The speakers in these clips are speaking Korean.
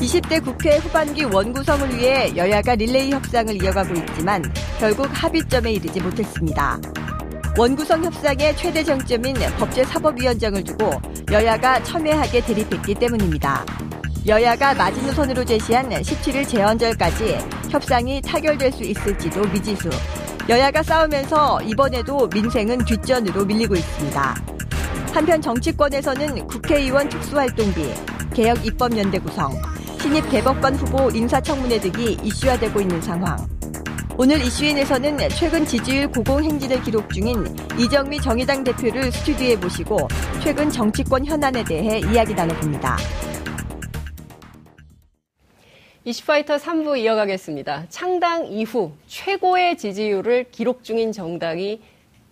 20대 국회 후반기 원구성을 위해 여야가 릴레이 협상을 이어가고 있지만 결국 합의점에 이르지 못했습니다. 원구성 협상의 최대 정점인 법제사법위원장을 두고 여야가 첨예하게 대립했기 때문입니다. 여야가 마지노선으로 제시한 17일 재헌절까지 협상이 타결될 수 있을지도 미지수. 여야가 싸우면서 이번에도 민생은 뒷전으로 밀리고 있습니다. 한편 정치권에서는 국회의원 특수활동비, 개혁 입법연대 구성, 신입 대법관 후보 인사청문회 등이 이슈화되고 있는 상황. 오늘 이슈인에서는 최근 지지율 고공행진을 기록 중인 이정미 정의당 대표를 스튜디오에 모시고 최근 정치권 현안에 대해 이야기 나눠봅니다. 이슈파이터 3부 이어가겠습니다. 창당 이후 최고의 지지율을 기록 중인 정당이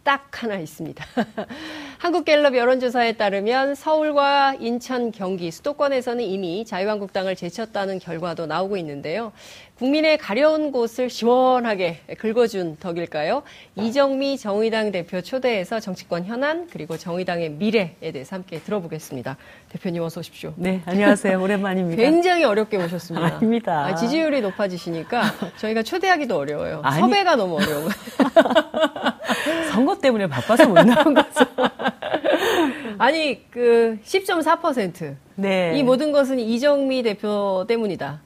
딱 하나 있습니다. 한국갤럽 여론조사에 따르면 서울과 인천, 경기, 수도권에서는 이미 자유한국당을 제쳤다는 결과도 나오고 있는데요. 국민의 가려운 곳을 시원하게 긁어준 덕일까요? 이정미 정의당 대표 초대해서 정치권 현안 그리고 정의당의 미래에 대해서 함께 들어보겠습니다. 대표님 어서 오십시오. 네, 안녕하세요. 오랜만입니다. 굉장히 어렵게 모셨습니다. 아닙니다. 아, 지지율이 높아지시니까 저희가 초대하기도 어려워요. 아니, 섭외가 너무 어려워요. 선거 때문에 바빠서 못 나온 거죠. 아니 그 10.4%. 네. 이 모든 것은 이정미 대표 때문이다.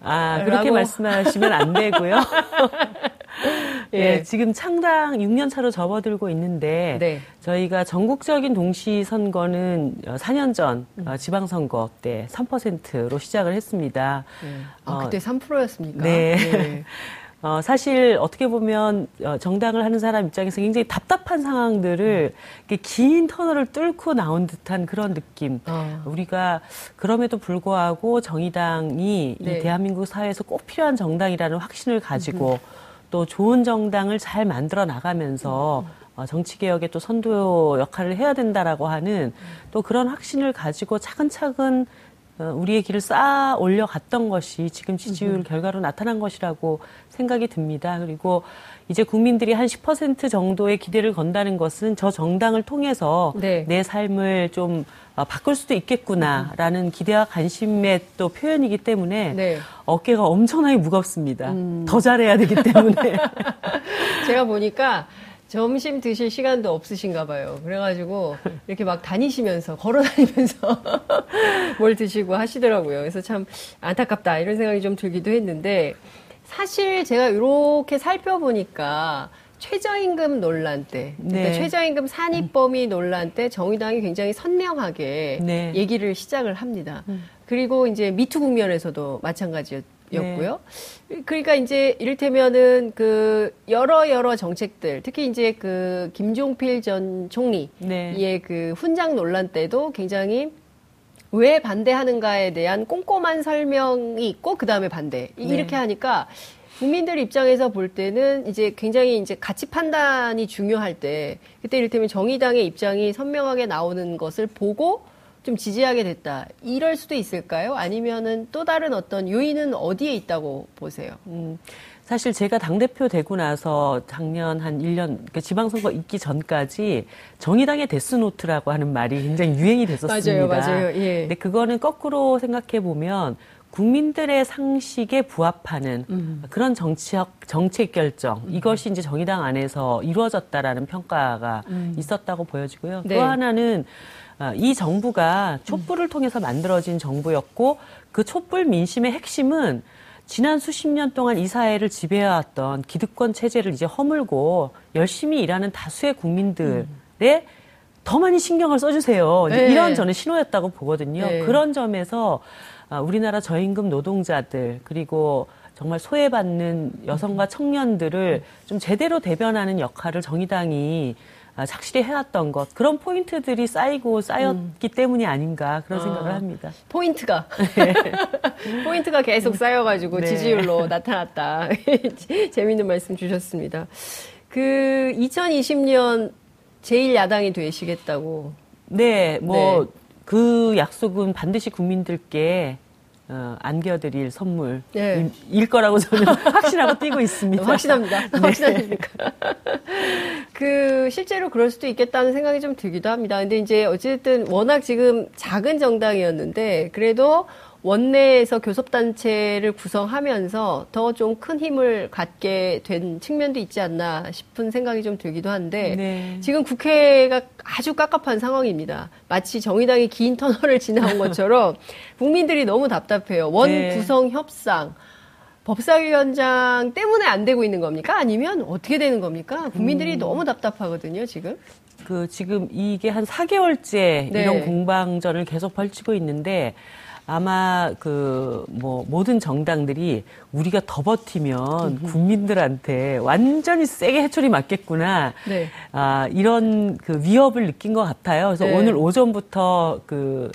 아, 그렇게 라고. 말씀하시면 안 되고요. 예. 네, 지금 창당 6년 차로 접어들고 있는데 네. 저희가 전국적인 동시 선거는 4년 전 음. 어, 지방 선거 때 3%로 시작을 했습니다. 네. 아, 어, 그때 3%였습니까? 네. 네. 어, 사실 어떻게 보면 어, 정당을 하는 사람 입장에서 굉장히 답답한 상황들을 음. 긴 터널을 뚫고 나온 듯한 그런 느낌. 어. 우리가 그럼에도 불구하고 정의당이 네. 이 대한민국 사회에서 꼭 필요한 정당이라는 확신을 가지고 음. 또 좋은 정당을 잘 만들어 나가면서 음. 어, 정치 개혁의 또 선도 역할을 해야 된다라고 하는 또 그런 확신을 가지고 차근차근 어, 우리의 길을 쌓아 올려갔던 것이 지금 지지율 결과로 나타난 것이라고 생각이 듭니다. 그리고 이제 국민들이 한 10% 정도의 기대를 건다는 것은 저 정당을 통해서 네. 내 삶을 좀 어, 바꿀 수도 있겠구나라는 기대와 관심의 또 표현이기 때문에 네. 어깨가 엄청나게 무겁습니다. 음. 더 잘해야 되기 때문에. 제가 보니까 점심 드실 시간도 없으신가 봐요. 그래가지고 이렇게 막 다니시면서 걸어 다니면서 뭘 드시고 하시더라고요. 그래서 참 안타깝다 이런 생각이 좀 들기도 했는데 사실 제가 이렇게 살펴보니까 최저임금 논란 때, 그러니까 네. 최저임금 산입 범위 논란 때 정의당이 굉장히 선명하게 네. 얘기를 시작을 합니다. 음. 그리고 이제 미투 국면에서도 마찬가지였죠. 였고요. 네. 그러니까 이제 이를테면은 그 여러 여러 정책들, 특히 이제 그 김종필 전 총리의 네. 그 훈장 논란 때도 굉장히 왜 반대하는가에 대한 꼼꼼한 설명이 있고 그 다음에 반대 네. 이렇게 네. 하니까 국민들 입장에서 볼 때는 이제 굉장히 이제 가치 판단이 중요할 때 그때 이를테면 정의당의 입장이 선명하게 나오는 것을 보고 좀 지지하게 됐다. 이럴 수도 있을까요? 아니면은 또 다른 어떤 요인은 어디에 있다고 보세요? 음, 사실 제가 당대표 되고 나서 작년 한 1년, 그러니까 지방선거 있기 전까지 정의당의 데스노트라고 하는 말이 굉장히 유행이 됐었습니다. 맞아요, 맞아요. 예. 근데 그거는 거꾸로 생각해 보면 국민들의 상식에 부합하는 음. 그런 정치적 정책 결정 음. 이것이 이제 정의당 안에서 이루어졌다라는 평가가 음. 있었다고 보여지고요. 네. 또 하나는 아, 이 정부가 촛불을 통해서 만들어진 정부였고 그 촛불 민심의 핵심은 지난 수십 년 동안 이 사회를 지배해왔던 기득권 체제를 이제 허물고 열심히 일하는 다수의 국민들의 더 많이 신경을 써주세요. 네. 이런 저는 신호였다고 보거든요. 네. 그런 점에서 아, 우리나라 저임금 노동자들 그리고 정말 소외받는 여성과 청년들을 좀 제대로 대변하는 역할을 정의당이 아, 착실히 해왔던 것 그런 포인트들이 쌓이고 쌓였기 음. 때문이 아닌가 그런 아, 생각을 합니다. 포인트가 네. 포인트가 계속 쌓여가지고 네. 지지율로 나타났다. 재미있는 말씀 주셨습니다. 그 2020년 제일 야당이 되시겠다고. 네, 뭐 그 네. 약속은 반드시 국민들께 어, 안겨드릴 선물일 네. 거라고 저는 확신하고 뛰고 있습니다. 확신합니다. 네. 확신합니까? 그 실제로 그럴 수도 있겠다는 생각이 좀 들기도 합니다. 근데 이제 어쨌든 워낙 지금 작은 정당이었는데 그래도 원내에서 교섭단체를 구성하면서 더 좀 큰 힘을 갖게 된 측면도 있지 않나 싶은 생각이 좀 들기도 한데 네. 지금 국회가 아주 깝깝한 상황입니다. 마치 정의당이 긴 터널을 지나온 것처럼 국민들이 너무 답답해요. 원 네. 구성 협상. 법사위원장 때문에 안 되고 있는 겁니까? 아니면 어떻게 되는 겁니까? 국민들이 음. 너무 답답하거든요, 지금. 그 지금 이게 한 4개월째 네. 이런 공방전을 계속 펼치고 있는데 아마 그 뭐 모든 정당들이 우리가 더 버티면 국민들한테 완전히 세게 해초리 맞겠구나. 네. 아, 이런 그 위협을 느낀 것 같아요. 그래서 네. 오늘 오전부터 그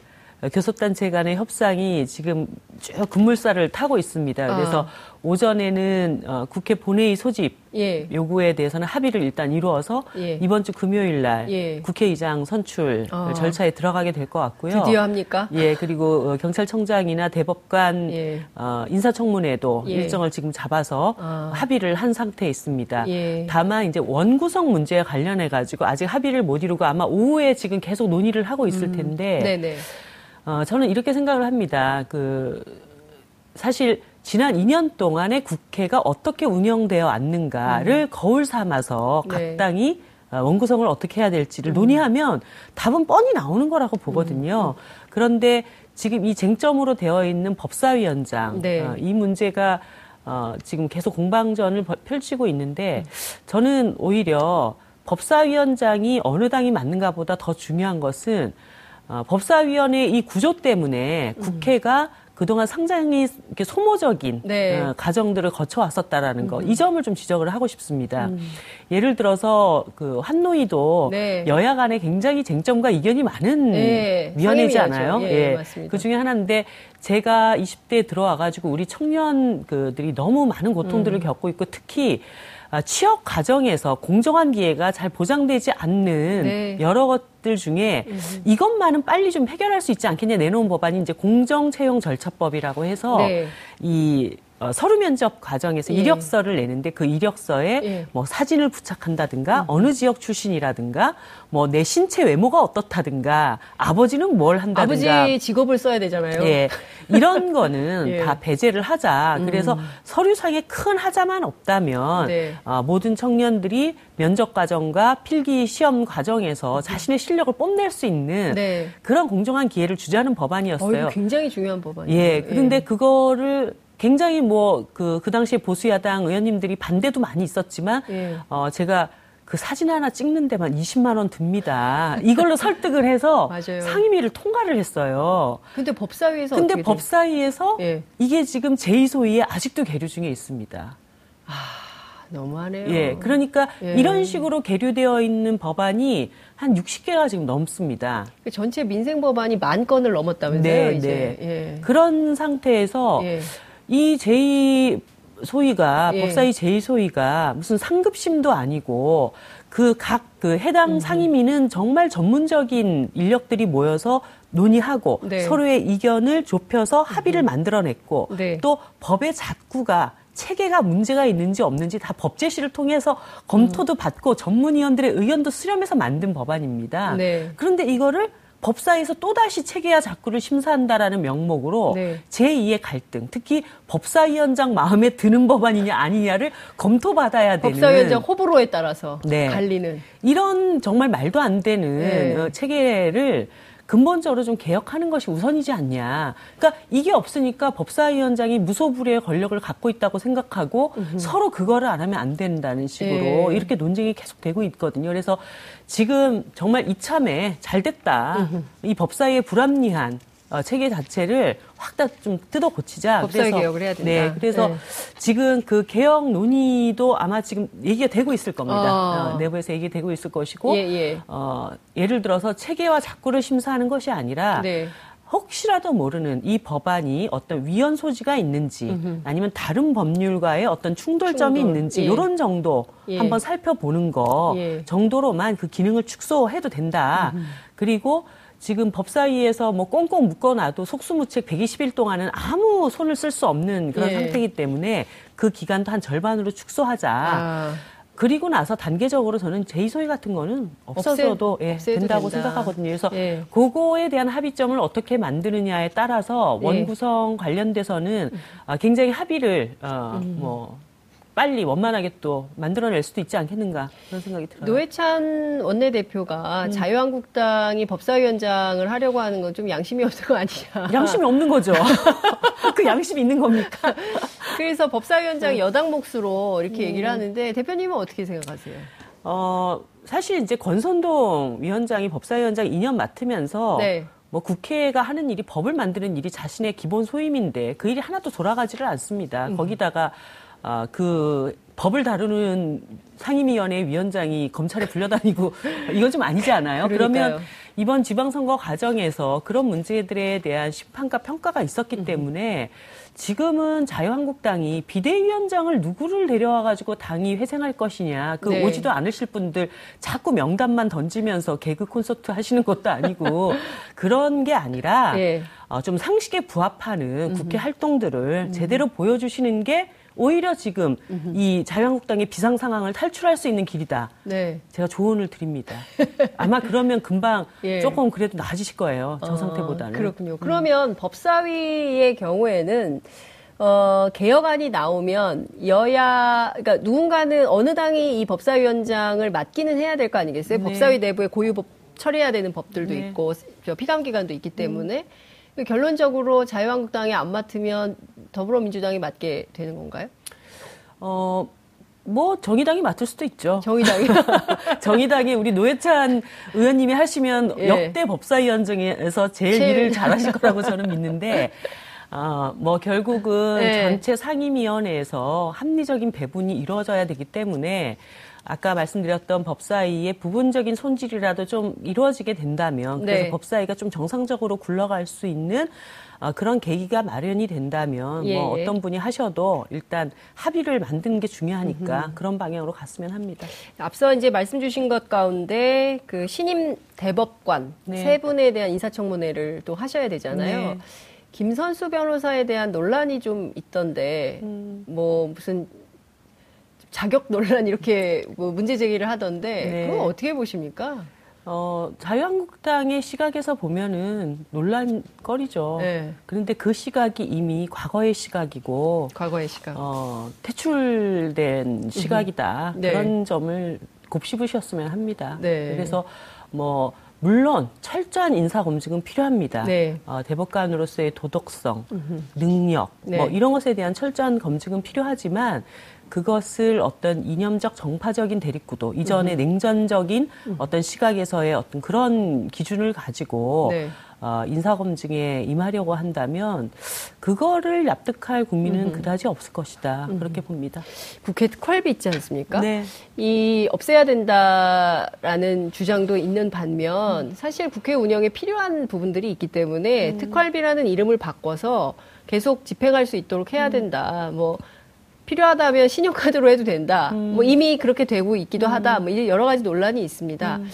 교섭단체 간의 협상이 지금 쭉 급물살을 타고 있습니다. 그래서 아. 오전에는 어, 국회 본회의 소집 예. 요구에 대해서는 합의를 일단 이루어서 예. 이번 주 금요일 날 예. 국회의장 선출 아. 절차에 들어가게 될 것 같고요. 드디어 합니까? 예, 그리고 어, 경찰청장이나 대법관 예. 어, 인사청문회도 예. 일정을 지금 잡아서 아. 합의를 한 상태에 있습니다. 예. 다만 이제 원구성 문제에 관련해 가지고 아직 합의를 못 이루고 아마 오후에 지금 계속 논의를 하고 있을 음. 텐데. 음. 어, 저는 이렇게 생각을 합니다. 그, 사실 지난 2년 동안에 국회가 어떻게 운영되어 왔는가를 음. 거울 삼아서 각 네. 당이 어, 원구성을 어떻게 해야 될지를 음. 논의하면 답은 뻔히 나오는 거라고 보거든요. 음. 그런데 지금 이 쟁점으로 되어 있는 법사위원장 네. 어, 이 문제가 어, 지금 계속 공방전을 펼치고 있는데 음. 저는 오히려 법사위원장이 어느 당이 맞는가 보다 더 중요한 것은 어, 법사위원회 이 구조 때문에 음. 국회가 음. 그동안 상당히 이렇게 소모적인 네. 어, 과정들을 거쳐왔었다라는 거, 음. 이 점을 좀 지적을 하고 싶습니다. 음. 예를 들어서 그 한노이도 네. 여야 간에 굉장히 쟁점과 이견이 많은 네. 위원회지 않아요? 예, 예. 그 중에 하나인데 제가 20대에 들어와가지고 우리 청년들이 너무 많은 고통들을 음. 겪고 있고 특히 아, 취업 과정에서 공정한 기회가 잘 보장되지 않는 네. 여러 것들 중에 음. 이것만은 빨리 좀 해결할 수 있지 않겠냐 내놓은 법안이 이제 공정 채용 절차법이라고 해서 네. 이 어, 서류 면접 과정에서 예. 이력서를 내는데 그 이력서에 예. 뭐 사진을 부착한다든가 음. 어느 지역 출신이라든가 뭐 내 신체 외모가 어떻다든가 아버지는 뭘 한다든가 아버지 직업을 써야 되잖아요. 예. 이런 거는 예. 다 배제를 하자. 그래서 음. 서류상에 큰 하자만 없다면 네. 어, 모든 청년들이 면접 과정과 필기 시험 과정에서 음. 자신의 실력을 뽐낼 수 있는 네. 그런 공정한 기회를 주자는 법안이었어요. 어, 굉장히 중요한 법안이에요. 예. 그런데 예. 그거를 굉장히 뭐 그 그 당시에 보수 야당 의원님들이 반대도 많이 있었지만 예. 어 제가 그 사진 하나 찍는 데만 20만 원 듭니다. 이걸로 설득을 해서 상임위를 통과를 했어요. 근데 법사위에서 근데 법사위에서 예. 이게 지금 제2소위에 아직도 계류 중에 있습니다. 아, 너무하네요. 예. 그러니까 예. 이런 식으로 계류되어 있는 법안이 한 60개가 지금 넘습니다. 그 전체 민생 법안이 만 건을 넘었다면서요, 네, 이제. 네. 예. 그런 상태에서 예. 이 제2 소위가 예. 법사위 제2소위가 무슨 상급심도 아니고 그 각그 그 해당 음. 상임위는 정말 전문적인 인력들이 모여서 논의하고 네. 서로의 이견을 좁혀서 합의를 음. 만들어냈고 네. 또 법의 작구가 체계가 문제가 있는지 없는지 다 법제실을 통해서 검토도 음. 받고 전문위원들의 의견도 수렴해서 만든 법안입니다. 네. 그런데 이거를 법사에서 또다시 체계와 작구를 심사한다라는 명목으로 네. 제2의 갈등, 특히 법사위원장 마음에 드는 법안이냐 아니냐를 검토받아야 되는 법사위원장 호불호에 따라서 네. 갈리는 이런 정말 말도 안 되는 네. 어, 체계를 근본적으로 좀 개혁하는 것이 우선이지 않냐. 그러니까 이게 없으니까 법사위원장이 무소불위의 권력을 갖고 있다고 생각하고 음흠. 서로 그거를 안 하면 안 된다는 식으로 네. 이렇게 논쟁이 계속되고 있거든요. 그래서 지금 정말 이참에 잘 됐다. 음흠. 이 법사위의 불합리한 어, 체계 자체를 확 다 좀 뜯어 고치자. 법사위 그래서, 개혁을 해야 된다. 네, 그래서 네. 지금 그 개혁 논의도 아마 지금 얘기가 되고 있을 겁니다. 어. 어, 내부에서 얘기되고 있을 것이고, 예, 예. 어, 예를 들어서 체계와 작구를 심사하는 것이 아니라. 네. 혹시라도 모르는 이 법안이 어떤 위헌 소지가 있는지 음흠. 아니면 다른 법률과의 어떤 충돌점이 충돌. 있는지 예. 이런 정도 예. 한번 살펴보는 거 예. 정도로만 그 기능을 축소해도 된다. 음흠. 그리고 지금 법사위에서 뭐 꽁꽁 묶어놔도 속수무책 120일 동안은 아무 손을 쓸 수 없는 그런 예. 상태이기 때문에 그 기간도 한 절반으로 축소하자. 아. 그리고 나서 단계적으로 저는 제이소위 같은 거는 없어져도 예, 된다고 된다. 생각하거든요. 그래서 예. 그거에 대한 합의점을 어떻게 만드느냐에 따라서 예. 원구성 관련돼서는 음. 굉장히 합의를 어, 음. 뭐 빨리 원만하게 또 만들어낼 수도 있지 않겠는가 그런 생각이 들어요. 노회찬 원내대표가 음. 자유한국당이 법사위원장을 하려고 하는 건 좀 양심이 없는 거 아니냐. 양심이 없는 거죠. 그 양심이 있는 겁니까? 그래서 법사위원장 음. 여당 몫으로 이렇게 음. 얘기를 하는데 대표님은 어떻게 생각하세요? 어, 사실 이제 권선동 위원장이 법사위원장 2년 맡으면서 네. 뭐 국회가 하는 일이 법을 만드는 일이 자신의 기본 소임인데 그 일이 하나도 돌아가지를 않습니다. 음. 거기다가 아, 그 법을 다루는 상임위원회 위원장이 검찰에 불려다니고 이건 좀 아니지 않아요? 그러니까요. 그러면 이번 지방선거 과정에서 그런 문제들에 대한 심판과 평가가 있었기 음. 때문에 지금은 자유한국당이 비대위원장을 누구를 데려와 가지고 당이 회생할 것이냐 그 네. 오지도 않으실 분들 자꾸 명단만 던지면서 개그 콘서트 하시는 것도 아니고 그런 게 아니라 네. 어, 좀 상식에 부합하는 국회 음. 활동들을 음. 제대로 보여주시는 게 오히려 지금 음흠. 이 자유한국당의 비상 상황을 탈출할 수 있는 길이다. 네. 제가 조언을 드립니다. 아마 그러면 금방 예. 조금 그래도 나아지실 거예요. 저 아, 상태보다는. 그렇군요. 음. 그러면 법사위의 경우에는 어, 개혁안이 나오면 여야, 그러니까 누군가는 어느 당이 이 법사위원장을 맡기는 해야 될 거 아니겠어요? 네. 법사위 내부에 고유법 처리해야 되는 법들도 네. 있고 피감기관도 있기 때문에 음. 결론적으로 자유한국당이 안 맡으면 더불어민주당이 맡게 되는 건가요? 어, 뭐 정의당이 맡을 수도 있죠. 정의당이 정의당이 우리 노회찬 의원님이 하시면 예. 역대 법사위원 중에서 제일, 제일 일을 잘하실 거라고 저는 믿는데 어, 뭐 결국은 네. 전체 상임위원회에서 합리적인 배분이 이루어져야 되기 때문에 아까 말씀드렸던 법사위의 부분적인 손질이라도 좀 이루어지게 된다면 그래서 네. 법사위가 좀 정상적으로 굴러갈 수 있는 어, 그런 계기가 마련이 된다면 뭐 예. 뭐 어떤 분이 하셔도 일단 합의를 만드는 게 중요하니까 음흠. 그런 방향으로 갔으면 합니다. 앞서 이제 말씀 주신 것 가운데 그 신임 대법관 네. 세 분에 대한 인사청문회를 또 하셔야 되잖아요. 네. 김선수 변호사에 대한 논란이 좀 있던데 음. 뭐 무슨 자격 논란 이렇게 뭐 문제 제기를 하던데 네. 그건 어떻게 보십니까? 어, 자유한국당의 시각에서 보면은 논란거리죠. 네. 그런데 그 시각이 이미 과거의 시각이고, 과거의 시각. 어, 퇴출된 시각이다. 네. 그런 점을 곱씹으셨으면 합니다. 네. 그래서 뭐, 물론 철저한 인사 검증은 필요합니다. 네. 어, 대법관으로서의 도덕성, 능력, 뭐 네. 이런 것에 대한 철저한 검증은 필요하지만 그것을 어떤 이념적 정파적인 대립구도 이전의 음. 냉전적인 음. 어떤 시각에서의 어떤 그런 기준을 가지고 네. 어, 인사검증에 임하려고 한다면 그거를 납득할 국민은 음. 그다지 없을 것이다 음. 그렇게 봅니다. 국회 특활비 있지 않습니까? 네. 이 없애야 된다라는 주장도 있는 반면 음. 사실 국회 운영에 필요한 부분들이 있기 때문에 음. 특활비라는 이름을 바꿔서 계속 집행할 수 있도록 해야 음. 된다. 뭐 필요하다면 신용카드로 해도 된다. 음. 뭐 이미 그렇게 되고 있기도 음. 하다. 뭐 여러 가지 논란이 있습니다. 음.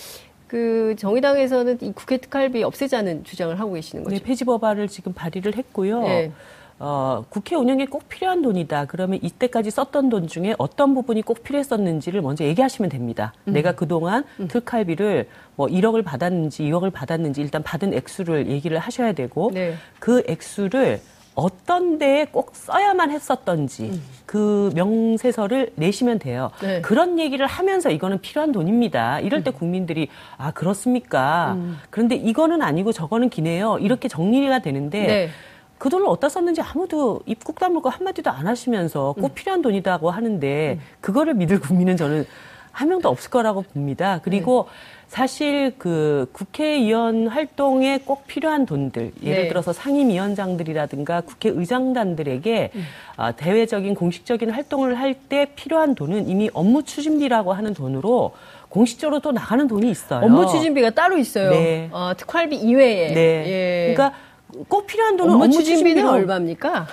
그 정의당에서는 이 국회 특활비 없애자는 주장을 하고 계시는 거죠. 네, 폐지 법안을 지금 발의를 했고요. 네. 어, 국회 운영에 꼭 필요한 돈이다. 그러면 이때까지 썼던 돈 중에 어떤 부분이 꼭 필요했었는지를 먼저 얘기하시면 됩니다. 음. 내가 그동안 음. 특활비를 뭐 1억을 받았는지 2억을 받았는지 일단 받은 액수를 얘기를 하셔야 되고 네. 그 액수를 어떤 데에 꼭 써야만 했었던지 음. 그 명세서를 내시면 돼요. 네. 그런 얘기를 하면서 이거는 필요한 돈입니다. 이럴 때 음. 국민들이 아 그렇습니까? 음. 그런데 이거는 아니고 저거는 기네요. 이렇게 정리가 되는데 네. 그 돈을 어디다 썼는지 아무도 입국 다물고 한마디도 안 하시면서 꼭 음. 필요한 돈이다고 하는데 음. 그거를 믿을 국민은 저는 한 명도 없을 거라고 봅니다. 그리고 네. 사실 그 국회의원 활동에 꼭 필요한 돈들, 예를 네. 들어서 상임위원장들이라든가 국회의장단들에게 음. 어, 대외적인 공식적인 활동을 할 때 필요한 돈은 이미 업무 추진비라고 하는 돈으로 공식적으로 또 나가는 돈이 있어요. 업무 추진비가 따로 있어요. 네. 어, 특활비 이외에. 네. 예. 그러니까 꼭 필요한 돈은 업무, 업무 추진비는 얼마입니까?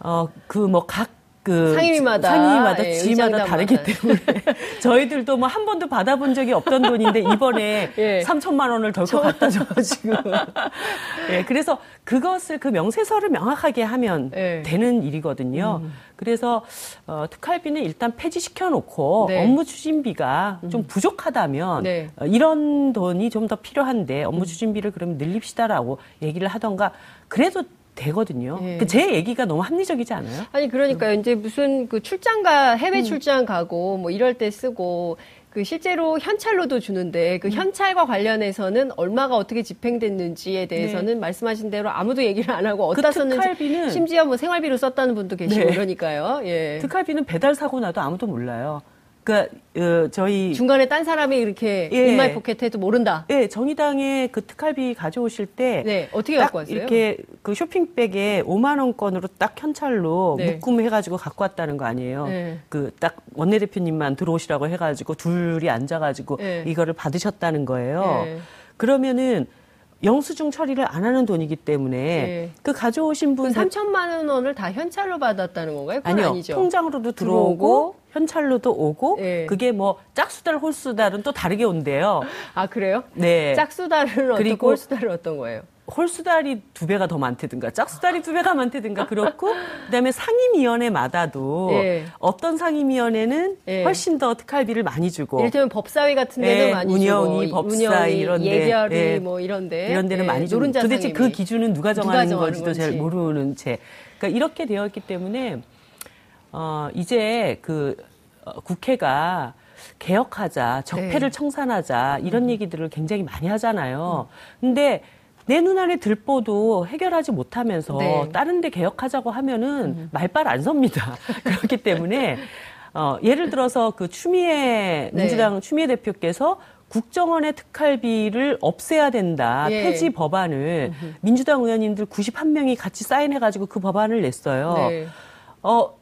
어, 그 뭐 각 그 상임위마다 상임위마다 예, 지마다 다르기 때문에 저희들도 뭐 한 번도 받아본 적이 없던 돈인데 이번에 예. 3천만 원을 덜컥 갖다 줘가지고 예, 그래서 그것을 그 명세서를 명확하게 하면 예. 되는 일이거든요. 음. 그래서 어, 특활비는 일단 폐지시켜 놓고 네. 업무 추진비가 음. 좀 부족하다면 네. 어, 이런 돈이 좀 더 필요한데 업무 음. 추진비를 그러면 늘립시다라고 얘기를 하던가 그래도 되거든요. 예. 그제 얘기가 너무 합리적이지 않아요? 아니 그러니까요. 이제 무슨 그 출장가 해외 음. 출장 가고 뭐 이럴 때 쓰고 그 실제로 현찰로도 주는데 그 음. 현찰과 관련해서는 얼마가 어떻게 집행됐는지에 대해서는 네. 말씀하신 대로 아무도 얘기를 안 하고 어디다 그 썼는지 심지어 뭐 생활비로 썼다는 분도 계시고 네. 그러니까요. 예. 특활비는 배달 사고 나도 아무도 몰라요. 그러니까 어, 저희 중간에 딴 사람이 이렇게 예, in my pocket해도 모른다. 예, 정의당에 그 특활비 가져오실 때 네, 어떻게 갖고 왔어요? 이렇게 그 쇼핑백에 5만 원권으로 딱 현찰로 네. 묶음해 가지고 갖고 왔다는 거 아니에요. 네. 그 딱 원내 대표님만 들어오시라고 해 가지고 둘이 앉아 가지고 네. 이거를 받으셨다는 거예요. 네. 그러면은 영수증 처리를 안 하는 돈이기 때문에 네. 그 가져오신 분 3천만 원을 다 현찰로 받았다는 건가요? 아니요. 아니죠. 통장으로도 들어오고, 들어오고 현찰로도 오고 네. 그게 뭐 짝수달 홀수달은 또 다르게 온대요. 아 그래요? 네. 짝수달은 어떻고 홀수달은 어떤 거예요? 홀수달이 두 배가 더 많다든가 짝수달이 두 배가 많다든가 그렇고 그다음에 상임위원회마다도 예. 어떤 상임위원회는 예. 훨씬 더 특활비를 많이 주고 이를테면 법사위 같은 데는 예. 많이 운영위, 주고 법사위 이런 데 예결위 예. 뭐 이런 데 이런 데는 예. 많이 주고 도대체 상임위. 그 기준은 누가 정하는 누가 건지도 잘 모르는 채 그러니까 이렇게 되어 있기 때문에 어 이제 그 어, 국회가 개혁하자, 적폐를 네. 청산하자 이런 음. 얘기들을 굉장히 많이 하잖아요. 음. 근데 내 눈안에 들보도 해결하지 못하면서 네. 다른 데 개혁하자고 하면은 음. 말빨 안 섭니다. 그렇기 때문에 어, 예를 들어서 그 추미애 네. 민주당 추미애 대표께서 국정원의 특활비를 없애야 된다. 예. 폐지 법안을 음흠. 민주당 의원님들 91명이 같이 사인해 가지고 그 법안을 냈어요. 네. 어,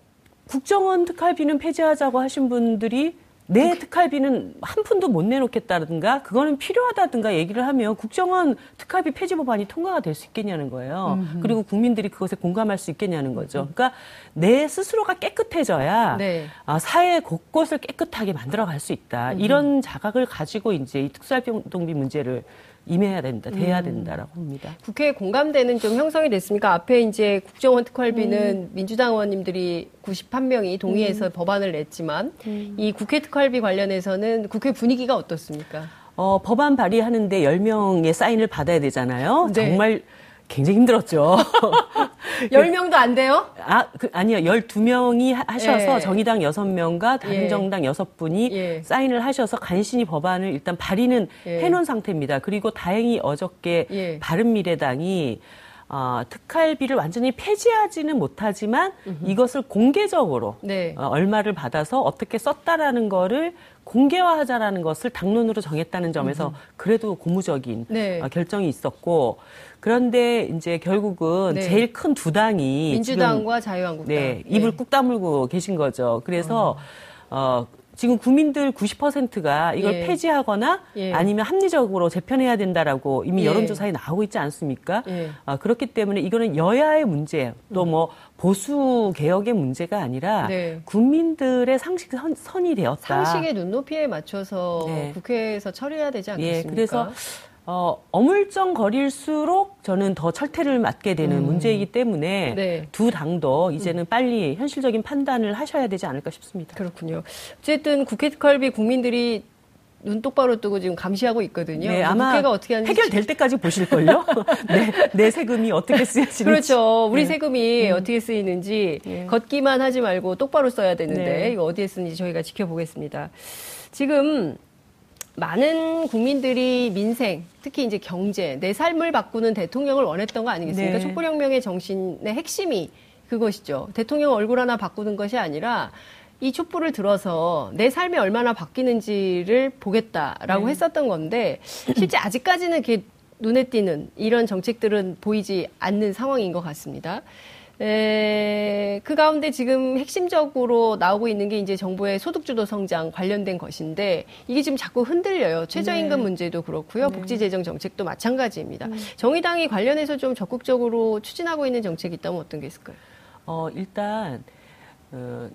국정원 특활비는 폐지하자고 하신 분들이 내 특활비는 한 푼도 못 내놓겠다든가 그거는 필요하다든가 얘기를 하면 국정원 특활비 폐지 법안이 통과가 될 수 있겠냐는 거예요. 음흠. 그리고 국민들이 그것에 공감할 수 있겠냐는 거죠. 그러니까 내 스스로가 깨끗해져야 네. 아, 사회 곳곳을 깨끗하게 만들어갈 수 있다. 음흠. 이런 자각을 가지고 이제 이 특수활동비 문제를 임해야 된다, 돼야 음. 된다라고 봅니다. 국회에 공감대는 좀 형성이 됐습니까? 앞에 이제 국정원 특활비는 음. 민주당 의원님들이 91명이 동의해서 음. 법안을 냈지만 음. 이 국회 특활비 관련해서는 국회 분위기가 어떻습니까? 어, 법안 발의하는데 10명의 사인을 받아야 되잖아요. 네. 정말 굉장히 힘들었죠. 10명도 안 돼요? 아, 그, 아니요. 12명이 하셔서 예. 정의당 6명과 다른 예. 정당 6분이 예. 사인을 하셔서 간신히 법안을 일단 발의는 예. 해놓은 상태입니다. 그리고 다행히 어저께 예. 바른미래당이 어, 특활비를 완전히 폐지하지는 못하지만 음흠. 이것을 공개적으로 네. 어, 얼마를 받아서 어떻게 썼다라는 거를 공개화하자라는 것을 당론으로 정했다는 점에서 음흠. 그래도 고무적인 네. 어, 결정이 있었고 그런데 이제 결국은 네. 제일 큰 두 당이 민주당과 자유한국당 네, 입을 네. 꾹 다물고 계신 거죠. 그래서 어, 어 지금 국민들 90%가 이걸 예. 폐지하거나 예. 아니면 합리적으로 재편해야 된다라고 이미 예. 여론조사에 나오고 있지 않습니까? 예. 아, 그렇기 때문에 이거는 여야의 문제 또뭐 음. 보수 개혁의 문제가 아니라 네. 국민들의 상식 선, 이 되었다. 상식의 눈높이에 맞춰서 네. 국회에서 처리해야 되지 예, 않겠습니까? 예, 그래서 어, 어물쩡거릴수록 저는 더 철퇴를 맞게 되는 음. 문제이기 때문에 네. 두 당도 이제는 음. 빨리 현실적인 판단을 하셔야 되지 않을까 싶습니다. 그렇군요. 어쨌든 국회 특활비 국민들이 눈 똑바로 뜨고 지금 감시하고 있거든요. 네, 아마 국회가 어떻게 하는지 해결될 때까지 보실걸요. 네, 내 세금이 어떻게 쓰여지는지. 그렇죠. 우리 네. 세금이 음. 어떻게 쓰이는지 네. 걷기만 하지 말고 똑바로 써야 되는데 네. 이거 어디에 쓰는지 저희가 지켜보겠습니다. 지금 많은 국민들이 민생, 특히 이제 경제, 내 삶을 바꾸는 대통령을 원했던 거 아니겠습니까? 네. 촛불혁명의 정신의 핵심이 그것이죠. 대통령 얼굴 하나 바꾸는 것이 아니라 이 촛불을 들어서 내 삶이 얼마나 바뀌는지를 보겠다라고 네. 했었던 건데 실제 아직까지는 이렇게 눈에 띄는 이런 정책들은 보이지 않는 상황인 것 같습니다. 에, 그 가운데 지금 핵심적으로 나오고 있는 게 이제 정부의 소득주도 성장 관련된 것인데 이게 지금 자꾸 흔들려요. 최저임금 네. 문제도 그렇고요. 네. 복지재정 정책도 마찬가지입니다. 음. 정의당이 관련해서 좀 적극적으로 추진하고 있는 정책이 있다면 어떤 게 있을까요? 어, 일단 어,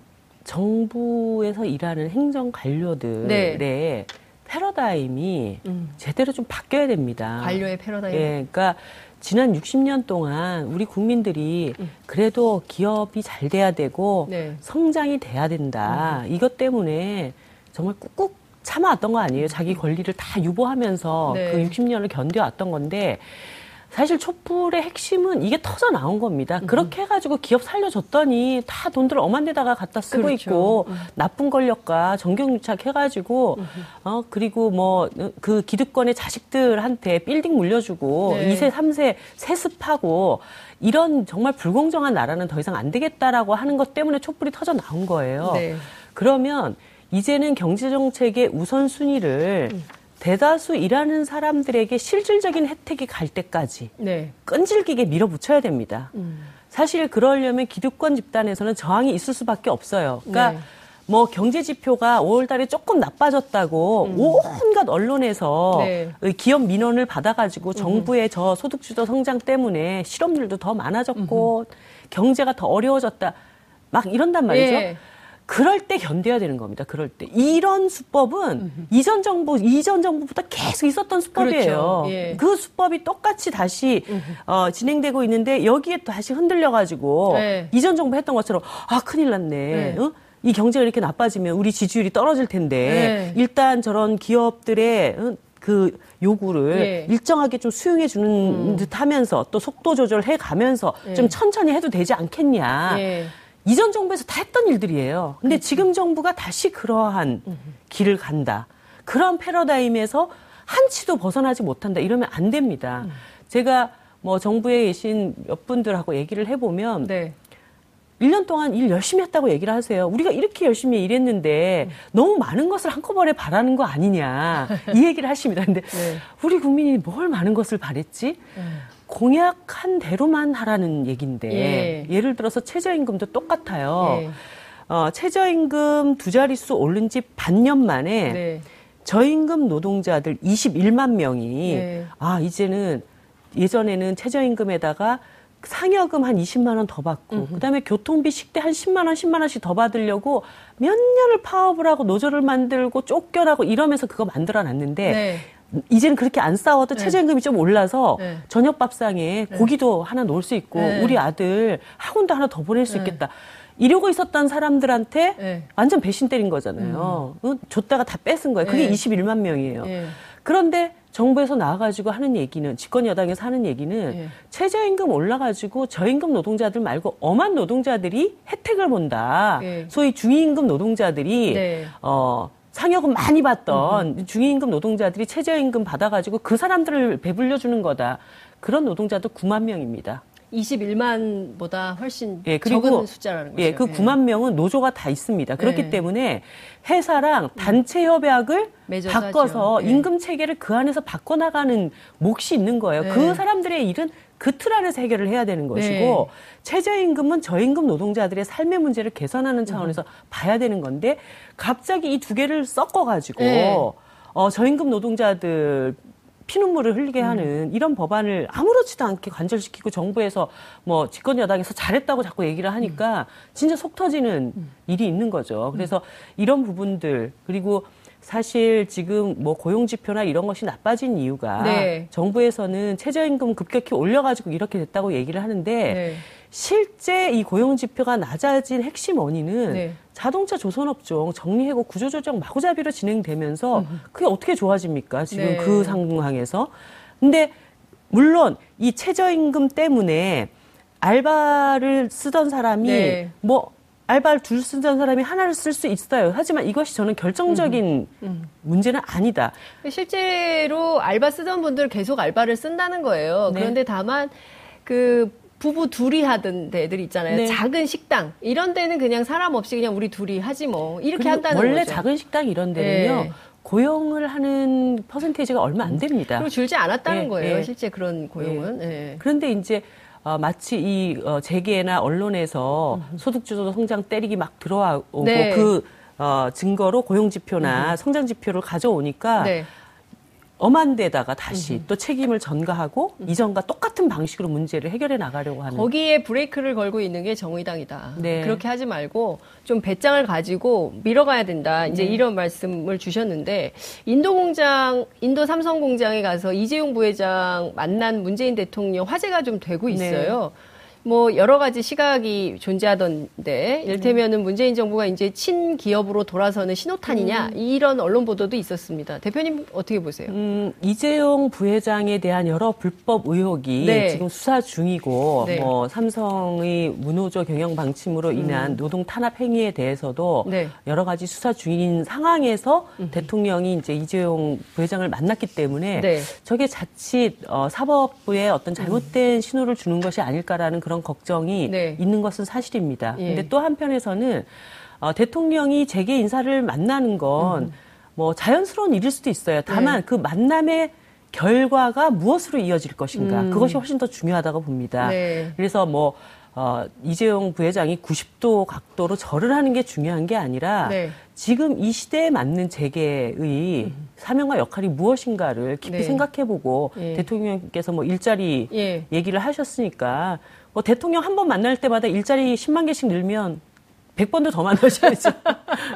정부에서 일하는 행정 관료들의 네. 패러다임이 음. 제대로 좀 바뀌어야 됩니다. 관료의 패러다임. 예, 그러니까 지난 60년 동안 우리 국민들이 음. 그래도 기업이 잘 돼야 되고 네. 성장이 돼야 된다. 음. 이것 때문에 정말 꾹꾹 참아왔던 거 아니에요. 자기 권리를 다 유보하면서 네. 그 60년을 견뎌왔던 건데 사실 촛불의 핵심은 이게 터져 나온 겁니다. 음. 그렇게 해가지고 기업 살려줬더니 다 돈들 엄한 데다가 갖다 쓰고 그렇죠. 있고 음. 나쁜 권력과 정경유착 해가지고 음. 어 그리고 뭐 그 기득권의 자식들한테 빌딩 물려주고 네. 2세 3세 세습하고 이런 정말 불공정한 나라는 더 이상 안 되겠다라고 하는 것 때문에 촛불이 터져 나온 거예요. 네. 그러면 이제는 경제 정책의 우선 순위를 음. 대다수 일하는 사람들에게 실질적인 혜택이 갈 때까지 네. 끈질기게 밀어붙여야 됩니다. 음. 사실 그러려면 기득권 집단에서는 저항이 있을 수밖에 없어요. 그러니까 네. 뭐 경제 지표가 5월 달에 조금 나빠졌다고 음. 온갖 언론에서 네. 기업 민원을 받아가지고 음. 정부의 저 소득주도 성장 때문에 실업률도 더 많아졌고 음. 경제가 더 어려워졌다. 막 이런단 말이죠. 예. 그럴 때 견뎌야 되는 겁니다. 그럴 때. 이런 수법은 음흠. 이전 정부, 이전 정부부터 계속 있었던 수법이에요. 그렇죠. 예. 그 수법이 똑같이 다시 어, 진행되고 있는데 여기에 다시 흔들려 가지고 네. 이전 정부 했던 것처럼 아, 큰일 났네. 네. 어? 이 경제가 이렇게 나빠지면 우리 지지율이 떨어질 텐데 네. 일단 저런 기업들의 어, 그 요구를 예. 일정하게 좀 수용해 주는 음. 듯 하면서 또 속도 조절해 가면서 예. 좀 천천히 해도 되지 않겠냐. 예. 이전 정부에서 다 했던 일들이에요. 근데 그렇죠. 지금 정부가 다시 그러한 길을 간다. 그런 패러다임에서 한치도 벗어나지 못한다. 이러면 안 됩니다. 음. 제가 뭐 정부에 계신 몇 분들하고 얘기를 해보면 네. 1년 동안 일 열심히 했다고 얘기를 하세요. 우리가 이렇게 열심히 일했는데 음. 너무 많은 것을 한꺼번에 바라는 거 아니냐. 이 얘기를 하십니다. 근데 네. 우리 국민이 뭘 많은 것을 바랬지? 음. 공약한 대로만 하라는 얘기인데 예. 를 들어서 최저임금도 똑같아요. 예. 어, 최저임금 두 자릿수 오른 지 반년 만에 네. 저임금 노동자들 21만 명이 네. 아 이제는 예전에는 최저임금에다가 상여금 한 20만 원 더 받고 음흠. 그다음에 교통비 식대 한 10만 원, 10만 원씩 더 받으려고 몇 년을 파업을 하고 노조를 만들고 쫓겨나고 이러면서 그거 만들어 놨는데 네. 이제는 그렇게 안 싸워도 네. 최저임금이 좀 올라서 네. 저녁 밥상에 네. 고기도 하나 놓을 수 있고 네. 우리 아들 학원도 하나 더 보낼 수 네. 있겠다. 이러고 있었던 사람들한테 네. 완전 배신 때린 거잖아요. 음. 줬다가 다 뺏은 거예요. 그게 21만 명이에요. 그런데 정부에서 나와가지고 하는 얘기는 집권 여당에서 하는 얘기는 최저임금 올라가지고 저임금 노동자들 말고 엄한 노동자들이 혜택을 본다. 소위 중위임금 노동자들이 어 상여금 많이 받던 음. 중위임금 노동자들이 최저임금 받아가지고 그 사람들을 배불려 주는 거다. 그런 노동자도 9만 명입니다. 21만보다 훨씬 예, 그리고, 적은 숫자라는 거죠. 예, 그 9만 명은 노조가 다 있습니다. 그렇기 네. 때문에 회사랑 음. 단체 협약을 바꿔서 네. 임금 체계를 그 안에서 바꿔 나가는 몫이 있는 거예요. 네. 그 사람들의 일은 그 틀 안에서 해결을 해야 되는 것이고 네. 최저임금은 저임금 노동자들의 삶의 문제를 개선하는 차원에서 음. 봐야 되는 건데 갑자기 이 두 개를 섞어가지고 네. 어, 저임금 노동자들 피눈물을 흘리게 음. 하는 이런 법안을 아무렇지도 않게 관절시키고 정부에서 뭐 집권 여당에서 잘했다고 자꾸 얘기를 하니까 음. 진짜 속 터지는 음. 일이 있는 거죠. 그래서 이런 부분들 그리고 사실 지금 뭐 고용 지표나 이런 것이 나빠진 이유가 네. 정부에서는 최저임금 급격히 올려가지고 이렇게 됐다고 얘기를 하는데 네. 실제 이 고용 지표가 낮아진 핵심 원인은 네. 자동차 조선업종 정리해고 구조조정 마구잡이로 진행되면서 그게 어떻게 좋아집니까? 지금 네. 그 상황에서. 근데 물론 이 최저임금 때문에 알바를 쓰던 사람이 네. 뭐 알바를 둘 쓰던 사람이 하나를 쓸 수 있어요. 하지만 이것이 저는 결정적인 음, 음. 문제는 아니다. 실제로 알바 쓰던 분들 계속 알바를 쓴다는 거예요. 네. 그런데 다만 그 부부 둘이 하던 데들 있잖아요. 네. 작은 식당 이런 데는 그냥 사람 없이 그냥 우리 둘이 하지 뭐 이렇게 한다는 원래 거죠. 작은 식당 이런 데는요. 네. 고용을 하는 퍼센테이지가 얼마 안 됩니다. 그리고 줄지 않았다는 네, 거예요. 네. 실제 그런 고용은. 네. 네. 그런데 이제 어, 마치 이 어, 재계나 언론에서 음. 소득주도 성장 때리기 막 들어오고 네. 그 어, 증거로 고용 지표나 음. 성장 지표를 가져오니까 네. 엄한 데다가 다시 음. 또 책임을 전가하고 음. 이전과 똑같은 방식으로 문제를 해결해 나가려고 하는 거기에 브레이크를 걸고 있는 게 정의당이다. 네. 그렇게 하지 말고 좀 배짱을 가지고 밀어가야 된다. 이제 네. 이런 말씀을 주셨는데 인도 공장, 인도 삼성 공장에 가서 이재용 부회장 만난 문재인 대통령 화제가 좀 되고 네. 있어요. 네. 뭐 여러 가지 시각이 존재하던데 일테면은 문재인 정부가 이제 친기업으로 돌아서는 신호탄이냐 음. 이런 언론 보도도 있었습니다. 대표님 어떻게 보세요? 음, 이재용 부회장에 대한 여러 불법 의혹이 네. 지금 수사 중이고 네. 뭐 삼성의 무노조 경영 방침으로 음. 인한 음. 노동 탄압 행위에 대해서도 네. 여러 가지 수사 중인 상황에서 음. 대통령이 이제 이재용 부회장을 만났기 때문에 네. 저게 자칫 어, 사법부에 어떤 잘못된 신호를 주는 것이 아닐까라는 그런 그런 걱정이 네. 있는 것은 사실입니다. 예. 근데 또 한편에서는 어, 대통령이 재계 인사를 만나는 건뭐 음. 자연스러운 일일 수도 있어요. 다만 네. 그 만남의 결과가 무엇으로 이어질 것인가 음. 그것이 훨씬 더 중요하다고 봅니다. 네. 그래서 뭐 어, 이재용 부회장이 90도 각도로 절을 하는 게 중요한 게 아니라 네. 지금 이 시대에 맞는 재계의 음. 사명과 역할이 무엇인가를 깊이 네. 생각해보고 예. 대통령께서 뭐 일자리 예. 얘기를 하셨으니까 뭐 대통령 한 번 만날 때마다 일자리 10만 개씩 늘면 100번도 더 만나셔야죠.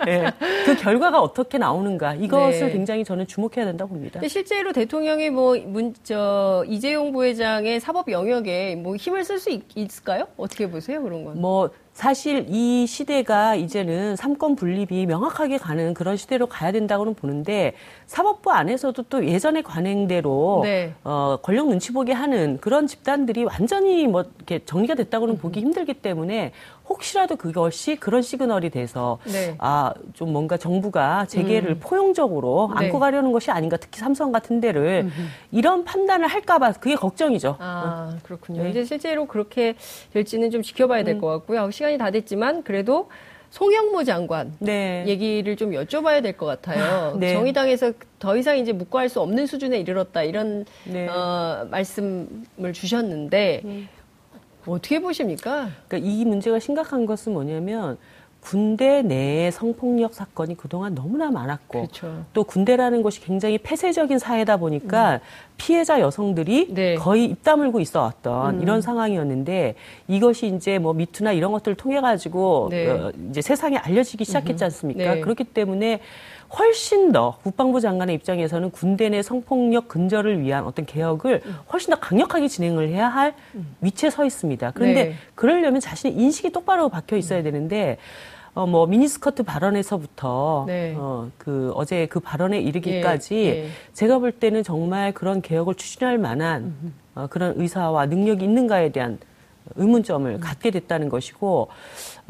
네. 그 결과가 어떻게 나오는가 이것을 네. 굉장히 저는 주목해야 된다고 봅니다. 실제로 대통령이 뭐 문, 저, 이재용 부회장의 사법 영역에 뭐 힘을 쓸 수 있을까요? 어떻게 보세요 그런 건? 뭐 사실 이 시대가 이제는 삼권 분립이 명확하게 가는 그런 시대로 가야 된다고는 보는데 사법부 안에서도 또 예전의 관행대로 네. 어, 권력 눈치 보게 하는 그런 집단들이 완전히 뭐 이렇게 정리가 됐다고는 음. 보기 힘들기 때문에 혹시라도 그것이 그런 시그널이 돼서 네. 아좀 뭔가 정부가 재계를 음. 포용적으로 네. 안고 가려는 것이 아닌가 특히 삼성 같은 데를 음흠. 이런 판단을 할까봐 그게 걱정이죠. 아 그렇군요. 네. 이제 실제로 그렇게 될지는 좀 지켜봐야 될것 음. 같고요. 시간 이 다 됐지만 그래도 송영무 장관 네. 얘기를 좀 여쭤봐야 될 것 같아요. 네. 정의당에서 더 이상 이제 묵과할 수 없는 수준에 이르렀다 이런 네. 어, 말씀을 주셨는데 음. 어떻게 보십니까? 그러니까 이 문제가 심각한 것은 뭐냐면 군대 내의 성폭력 사건이 그동안 너무나 많았고 그렇죠. 또 군대라는 곳이 굉장히 폐쇄적인 사회다 보니까 음. 피해자 여성들이 네. 거의 입 다물고 있어 왔던 음. 이런 상황이었는데 이것이 이제 뭐 미투나 이런 것들을 통해 가지고 네. 어, 이제 세상에 알려지기 시작했지 않습니까? 네. 그렇기 때문에 훨씬 더 국방부 장관의 입장에서는 군대 내 성폭력 근절을 위한 어떤 개혁을 음. 훨씬 더 강력하게 진행을 해야 할 음. 위치에 서 있습니다. 그런데 네. 그러려면 자신의 인식이 똑바로 박혀 있어야 음. 되는데 어, 뭐, 미니스커트 발언에서부터, 네. 어, 그, 어제 그 발언에 이르기까지, 예, 예. 제가 볼 때는 정말 그런 개혁을 추진할 만한, 어, 그런 의사와 능력이 있는가에 대한 의문점을 음. 갖게 됐다는 것이고,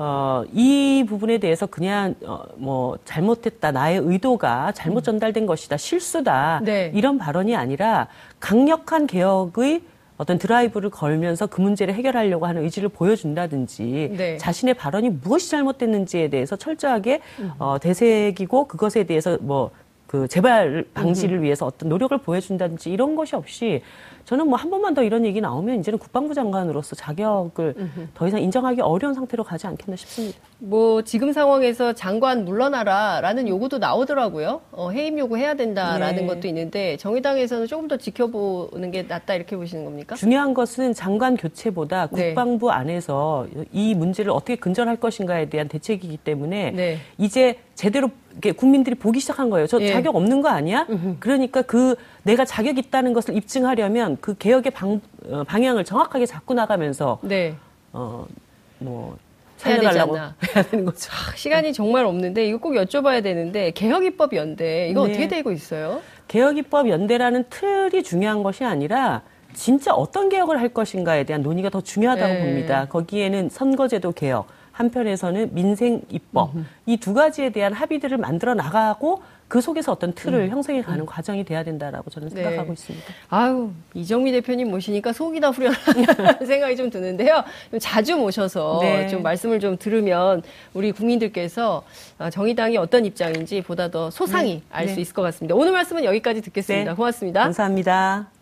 어, 이 부분에 대해서 그냥 어, 뭐 잘못했다 나의 의도가 잘못 음. 전달된 것이다 실수다 네. 이런 발언이 아니라 강력한 개혁의 어떤 드라이브를 걸면서 그 문제를 해결하려고 하는 의지를 보여준다든지 네. 자신의 발언이 무엇이 잘못됐는지에 대해서 철저하게 음. 어, 되새기고 그것에 대해서 뭐 그 재발 방지를 음. 위해서 어떤 노력을 보여준다든지 이런 것이 없이 저는 뭐 한 번만 더 이런 얘기 나오면 이제는 국방부 장관으로서 자격을. 더 이상 인정하기 어려운 상태로 가지 않겠나 싶습니다. 뭐 지금 상황에서 장관 물러나라라는 요구도 나오더라고요. 어, 해임 요구해야 된다라는 네. 것도 있는데 정의당에서는 조금 더 지켜보는 게 낫다 이렇게 보시는 겁니까? 중요한 것은 장관 교체보다 네. 국방부 네. 안에서 이 문제를 어떻게 근절할 것인가에 대한 대책이기 때문에 네. 이제 제대로 국민들이 보기 시작한 거예요. 저 예. 자격 없는 거 아니야? 그러니까 그 내가 자격 있다는 것을 입증하려면 그 개혁의 방, 어, 방향을 정확하게 잡고 나가면서 네. 어뭐 살려달라고 해야, 해야 되는 거죠. 아, 시간이 정말 없는데 이거 꼭 여쭤봐야 되는데 개혁입법 연대 이거 네. 어떻게 되고 있어요? 개혁입법 연대라는 틀이 중요한 것이 아니라 진짜 어떤 개혁을 할 것인가에 대한 논의가 더 중요하다고 네. 봅니다. 거기에는 선거제도 개혁, 한편에서는 민생 입법 이두 가지에 대한 합의들을 만들어 나가고 그 속에서 어떤 틀을 음. 형성해 가는 음. 과정이 돼야 된다라고 저는 네. 생각하고 네. 있습니다. 아유 이정미 대표님 모시니까 속이 다 후련하다는 생각이 좀 드는데요. 좀 자주 모셔서 네. 좀 말씀을 좀 들으면 우리 국민들께서 아, 정의당이 어떤 입장인지 보다 더 소상히 네. 알수 네. 있을 것 같습니다. 오늘 말씀은 여기까지 듣겠습니다. 네. 고맙습니다. 감사합니다.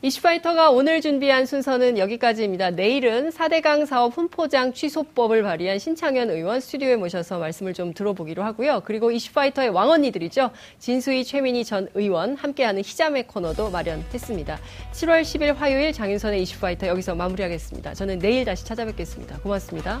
이슈파이터가 오늘 준비한 순서는 여기까지입니다. 내일은 4대강 사업 훈포장 취소법을 발의한 신창현 의원 스튜디오에 모셔서 말씀을 좀 들어보기로 하고요. 그리고 이슈파이터의 왕언니들이죠. 진수희, 최민희 전 의원 함께하는 희자매 코너도 마련했습니다. 7월 10일 화요일 장윤선의 이슈파이터 여기서 마무리하겠습니다. 저는 내일 다시 찾아뵙겠습니다. 고맙습니다.